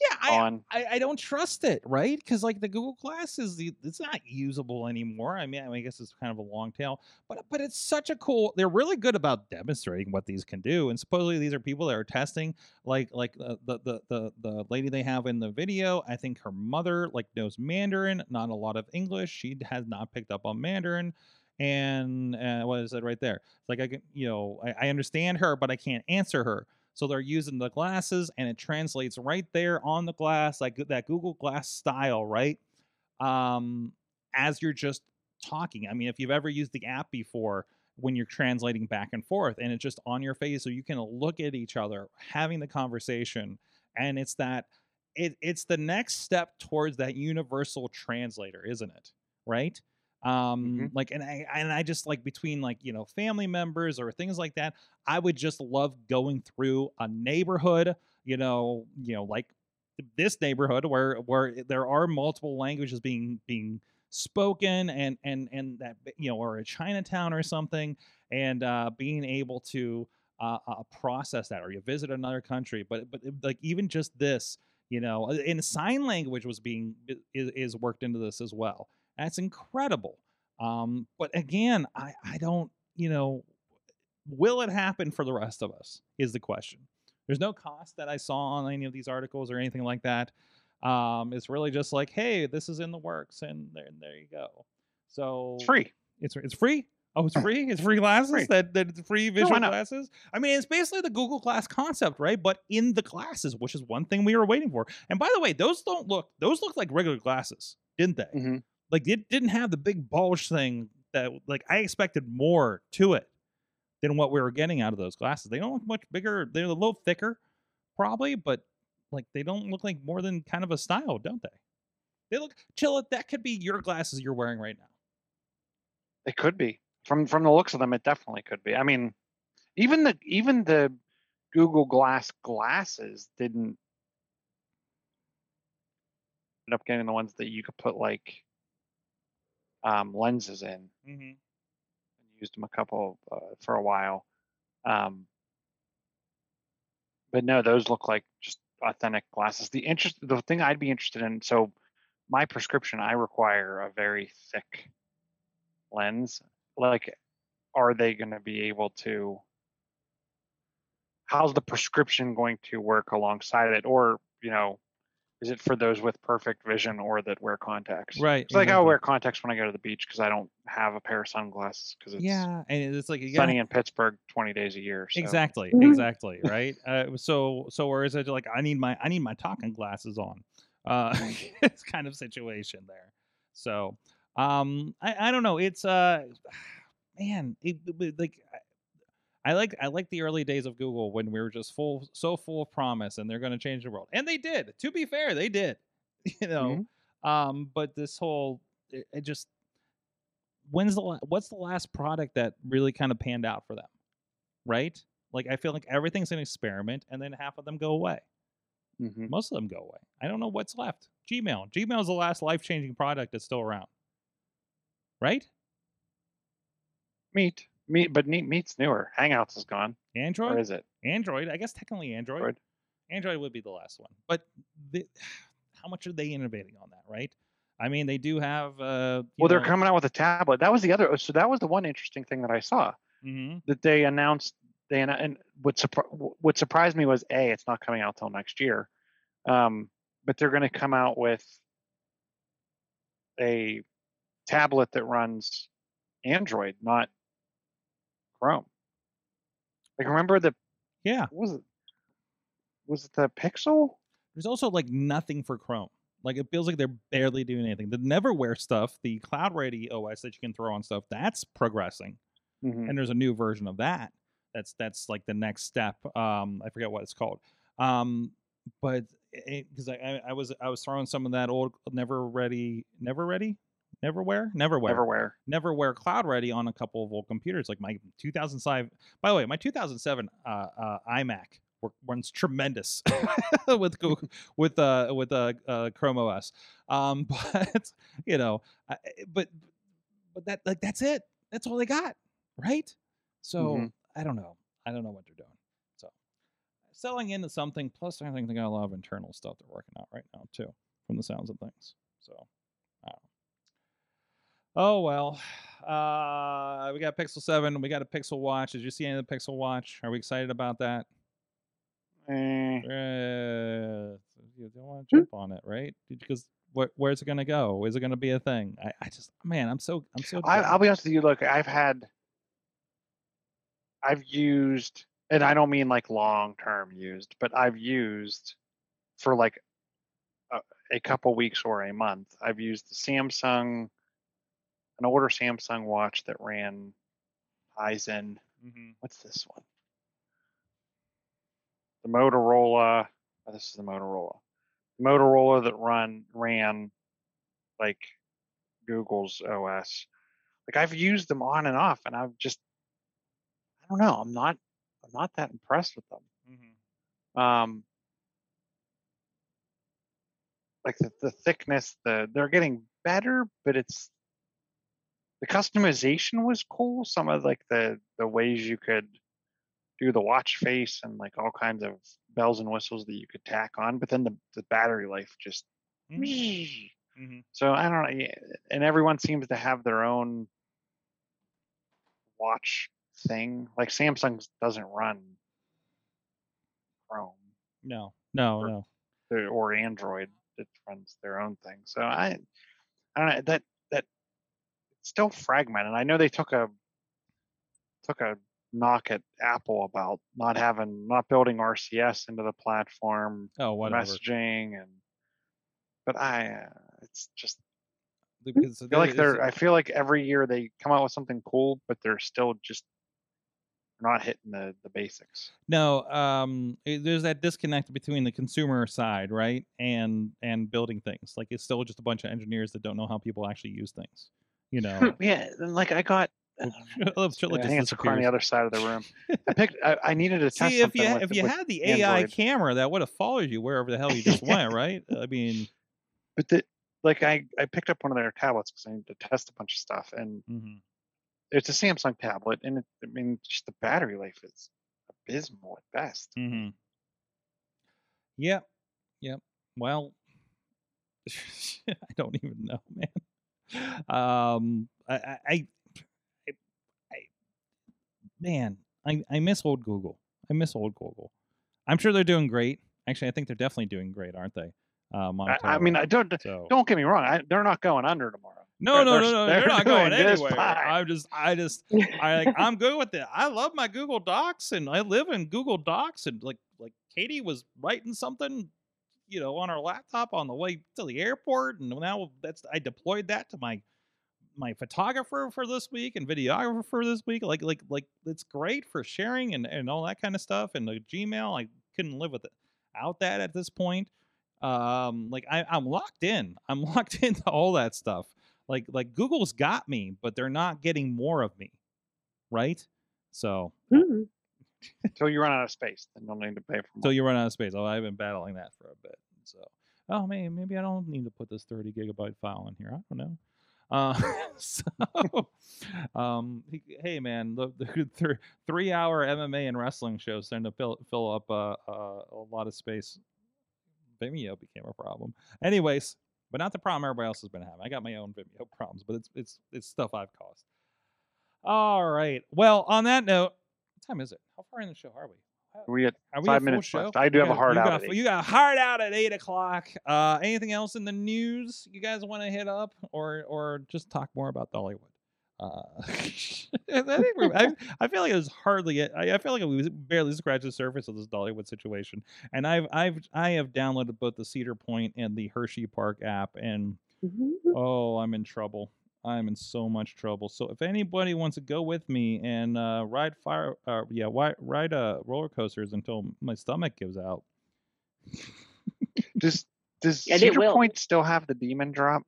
yeah, I, on. I, I don't trust it, right? Because like the Google Glass is the, it's not usable anymore. I mean, I, mean, I guess it's kind of a long tail, but but it's such a cool. They're really good about demonstrating what these can do, and supposedly these are people that are testing. Like like the the the the lady they have in the video, I think her mother like knows Mandarin, not a lot of English. She has not picked up on Mandarin. And uh, what is it right there? It's like I can, you know, I, I understand her, but I can't answer her. So they're using the glasses, and it translates right there on the glass, like that Google Glass style, right? Um, as you're just talking. I mean, if you've ever used the app before, when you're translating back and forth, and it's just on your face, so you can look at each other, having the conversation, and it's that. It, it's the next step towards that universal translator, isn't it? Right? Um Mhm. like and i and i just like between like you know family members or things like that i would just love going through a neighborhood you know you know like this neighborhood where where there are multiple languages being being spoken and and and that you know or a chinatown or something and uh being able to uh, uh process that or you visit another country but but like even just this you know and sign language was being is, is worked into this as well that's incredible. Um, but again, I, I don't, you know, will it happen for the rest of us? Is the question. There's no cost that I saw on any of these articles or anything like that. Um, it's really just like, hey, this is in the works, and there, and there you go. So It's free. It's it's free. Oh, it's free. It's free glasses. Free. That that free visual not? glasses. I mean, it's basically the Google Glass concept, right? But in the glasses, which is one thing we were waiting for. And by the way, those don't look. Those look like regular glasses, didn't they? Mhm. Like it didn't have the big bulge thing that like I expected more to it than what we were getting out of those glasses. They don't look much bigger. They're a little thicker, probably, but like they don't look like more than kind of a style, don't they? They look chill. That could be your glasses you're wearing right now. It could be from from the looks of them. It definitely could be. I mean, even the even the Google Glass glasses didn't end up getting the ones that you could put like um, lenses in. Mm-hmm. Used them a couple uh, for a while, um, but no, those look like just authentic glasses. The interest, the thing I'd be interested in. So, my prescription, I require a very thick lens. Like, are they going to be able to? How's the prescription going to work alongside it, or you know, is it for those with perfect vision or that wear contacts? Right. It's like I'll wear contacts when I go to the beach because I don't have a pair of sunglasses because it's Yeah, and it's like you sunny in Pittsburgh 20 days a year. So. Exactly, Mhm. exactly, right? Uh, so, so or is it like I need my I need my talking glasses on? Uh, it's kind of situation there. So, um, I I don't know. It's uh, man, it, it- like I- like I like the early days of Google when we were just full so full of promise and they're going to change the world, and they did. To be fair, they did. You know, um, but this whole it, it just when's the what's the last product that really kind of panned out for them? right? Like I feel like everything's an experiment, and then half of them go away. Mhm. Most of them go away. I don't know what's left. Gmail. Gmail is the last life changing product that's still around, right? Meet, meet, but Meet, Meet's newer. Hangouts is gone, Android? or is it? Android. I guess technically Android. Android. Android would be the last one, but the, how much are they innovating on that, right? I mean, they do have. Uh, Well, they're know- coming out with a tablet. That was the other. So that was the one interesting thing that I saw Mhm. that they announced. They and what surpri- what surprised me was a it's not coming out till next year, um, but they're going to come out with a tablet that runs Android, not Chrome. Like remember the Yeah. what was it was it the Pixel? There's also like nothing for Chrome. Like it feels like they're barely doing anything. The Neverware stuff, the cloud ready OS that you can throw on stuff, that's progressing. Mhm. and there's a new version of that that's that's like the next step um i forget what it's called um but because I, I i was i was throwing some of that old never ready never ready neverware neverware Everywhere. neverware cloud ready on a couple of old computers like my 2005 by the way my 2007 uh, uh imac runs tremendous with Google, with uh with uh, uh chrome os um but you know I, but but that like that's it. That's all they got right? So Mhm. i don't know. I don't know what they're doing. So selling into something plus i think they got a lot of internal stuff they're working out right now too from the sounds of things. So I don't know. Oh well, uh, we got Pixel Seven. We got a Pixel Watch. Did you see any of the Pixel Watch? Are we excited about that? Uh, you don't want Hmm. to jump on it, right? Because where, where's it going to go? Is it going to be a thing? I, I just, man, I'm so, I'm so. I, I'll be honest with you. Look, I've had, I've used, and I don't mean like long term used, but I've used for like a, a couple weeks or a month. I've used the Samsung, an older Samsung watch that ran Tizen. hmm What's this one? The Motorola. Oh, this is the Motorola. Motorola that run ran like Google's OS. Like I've used them on and off, and I've just I don't know. I'm not I'm not that impressed with them. hmm Um, like the, the thickness, the they're getting better, but it's the customization was cool. Some of like the the ways you could do the watch face and like all kinds of bells and whistles that you could tack on, but then the, the battery life just hmm so I don't know, and everyone seems to have their own watch thing. Like Samsung doesn't run Chrome No, no, Or- no. or- Android. It runs their own thing. So I, I don't know that still fragmented. I know they took a took a knock at Apple about not having not building RCS into the platform, Oh, whatever. messaging, and but I, uh, it's just Because I feel like they're. I feel like every year they come out with something cool, but they're still just not hitting the the basics. No, um, there's that disconnect between the consumer side, right, and and building things. Like it's still just a bunch of engineers that don't know how people actually use things. You know, Yeah, and like I got. Love Trilla I just think it's on the other side of the room. I picked. I, I needed to test See, if you with, if you with had the AI Android. camera, that would have followed you wherever the hell you just went, right? I mean, but the, like I I picked up one of their tablets because I needed to test a bunch of stuff, and mhm. it's a Samsung tablet, and it, I mean just the battery life is abysmal at best. Mm-hmm. Yep. Yep. Well, I don't even know, man. Um, I, I, I, I, man, I, I miss old Google. I miss old Google. I'm sure they're doing great. Actually, I think they're definitely doing great, aren't they? Uh, I, I mean. I don't so don't get me wrong. I, they're not going under tomorrow. no, they're- no, no, no, they're they're not going anywhere. I'm just, I just, I like I'm good with it. I love my Google Docs and I live in Google Docs and like like Katie was writing something, you know, on our laptop on the way to the airport and now that's I deployed that to my my photographer for this week and videographer for this week. Like like like it's great for sharing and, and all that kind of stuff and the Gmail. I couldn't live without that at this point. Um like I, I'm locked in. I'm locked into all that stuff like like Google's got me, but they're not getting more of me, right? So Mhm. Until you run out of space, then you'll need to pay for more. so you run out of space. Oh, I've been battling that for a bit. So oh man, maybe I don't need to put this 30 gigabyte file in here. I don't know. Uh, so, um, he- hey man, the, the th- three hour MMA and wrestling shows tend to fill, fill up uh, uh, a lot of space. Vimeo became a problem. Anyways, but not the problem everybody else has been having. I got my own Vimeo problems, but it's it's it's stuff I've caused. All right. Well, on that note, time is it? How far in the show are we? we had Are we five minutes show? left. I do You have a hard you out. Got, at you got a hard out at eight o'clock. Uh, anything else in the news you guys want to hit up, or or just talk more about Dollywood? Uh, I think we're, I, I feel like it was hardly. I, I feel like we barely scratched the surface of this Dollywood situation, and I've I've I have downloaded both the Cedar Point and the Hershey Park app, and Mhm. Oh, I'm in trouble. I'm in so much trouble. So if anybody wants to go with me and uh, ride fire, uh, yeah, wi- ride uh, roller coasters until my stomach gives out. Does does And Cedar. Point still have the demon drop?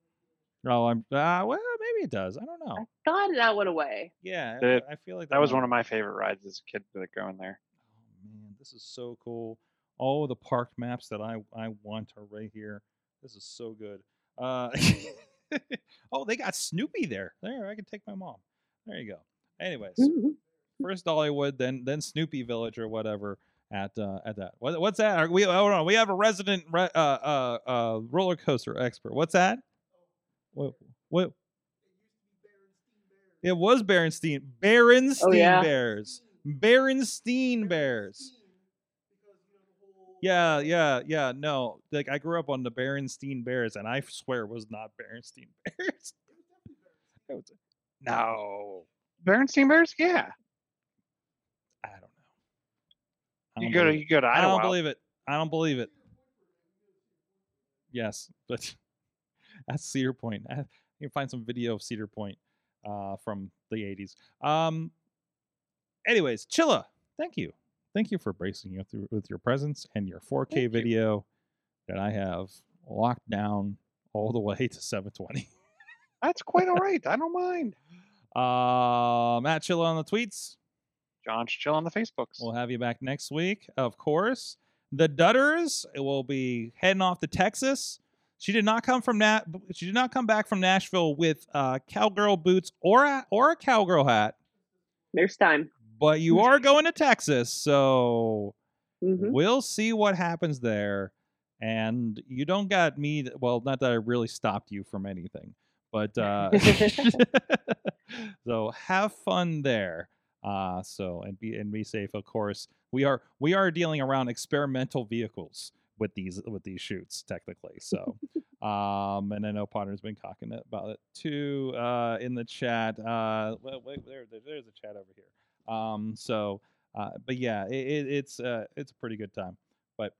Oh, I'm uh, well, maybe it does. I don't know. I thought that went away. Yeah, I The- I feel like That was one of my favorite rides as a kid to go in there. Oh man, this is so cool. All the park maps that I I want are right here. This is so good. Uh, oh, they got Snoopy there. There, I can take my mom. There you go. Anyways, Mhm. first Dollywood, then then Snoopy Village or whatever at uh, at that. What, what's that? Are we hold on. We have a resident re- uh, uh, uh, roller coaster expert. What's that? What what? It was Berenstein. Berenstein Oh, yeah. Bears. Berenstein Bears. Yeah, yeah, yeah. No, like I grew up on the Berenstein Bears, and I swear it was not Berenstein Bears. No, Bernstein Bears? Yeah. I don't know. I You don't go to you go to I don't believe it. I don't believe it. Yes, but that's Cedar Point. I- You can find some video of Cedar Point uh, from the 80s. Um, anyways, Chilla, thank you. Thank you for bracing you through with your presence and your 4K Thank you. video that I have locked down all the way to 720. That's quite all right. I don't mind. Uh, Matt Chilla on the tweets. John's chill on the Facebooks. We'll have you back next week, of course. The Dutters will be heading off to Texas. She did not come from Nat. She did not come back from Nashville with uh, cowgirl boots or a, or a cowgirl hat. There's time. But you are going to Texas, so hmm we'll see what happens there. And you don't got me. Well, not that I really stopped you from anything, but uh, so have fun there. Uh, so and be and be safe, of course. We are we are dealing around experimental vehicles with these with these shoots technically. So um, and I know Potter's been talking about it too uh, in the chat. Uh, wait, wait, there, there- there's a chat over here. Um, so uh, but yeah, it, it, it's uh, it's a pretty good time. But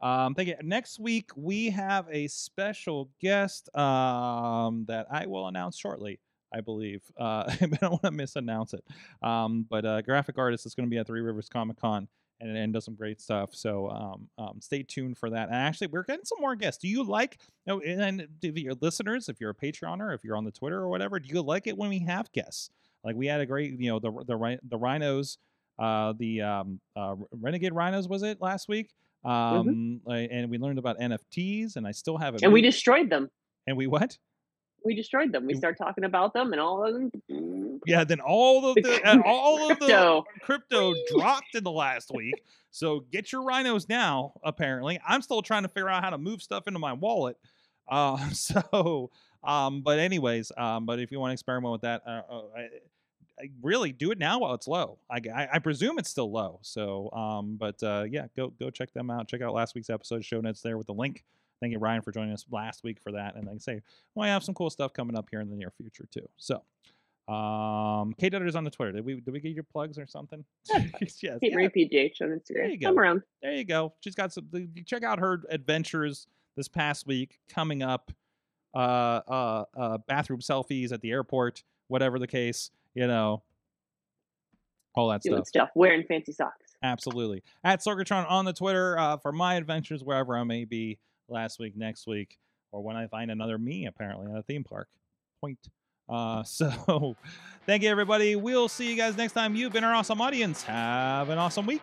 um, thank you. Next week we have a special guest um, that I will announce shortly. I believe. Uh, I don't want to misannounce it. Um, but uh, graphic artist is going to be at Three Rivers Comic Con and, and does some great stuff. So um, um, stay tuned for that. And actually, we're getting some more guests. Do you like? Oh, and then if your listeners, if you're a Patreoner, if you're on the Twitter or whatever, do you like it when we have guests? Like we had a great, you know, the the the rhinos, uh, the um, uh, Renegade Rhinos was it last week? Um, like- and we learned about NFTs, and I still have it. And we destroyed them. and we what? We destroyed them. We start talking about them, and all of them. Yeah, then all of the all of the Crypto. dropped in the last week. So get your rhinos now. Apparently, I'm still trying to figure out how to move stuff into my wallet. Uh, so, um, but anyways, um, but if you want to experiment with that, uh, uh, really do it now while it's low. I, I, I presume it's still low. So, um, but uh, yeah, go go check them out. Check out last week's episode. Show notes there with the link. Thank you, Ryan, for joining us last week for that. And like I say, well, I have some cool stuff coming up here in the near future too. So. Um, Kate Dutter's on the Twitter. Did we did we get your plugs or something? yes, Kate yeah, PGH on There you go. I'm around. there you go. She's got some. the- Check out her adventures this past week coming up. Uh, uh, uh, bathroom selfies at the airport, whatever the case, you know, all that Doing stuff. stuff. Wearing fancy socks. Absolutely. At Sorgatron on the Twitter uh, for my adventures wherever I may be last week, next week, or when I find another me apparently at a theme park. Point. Uh, so thank you everybody. We'll see you guys next time. You've been our awesome audience. Have an awesome week.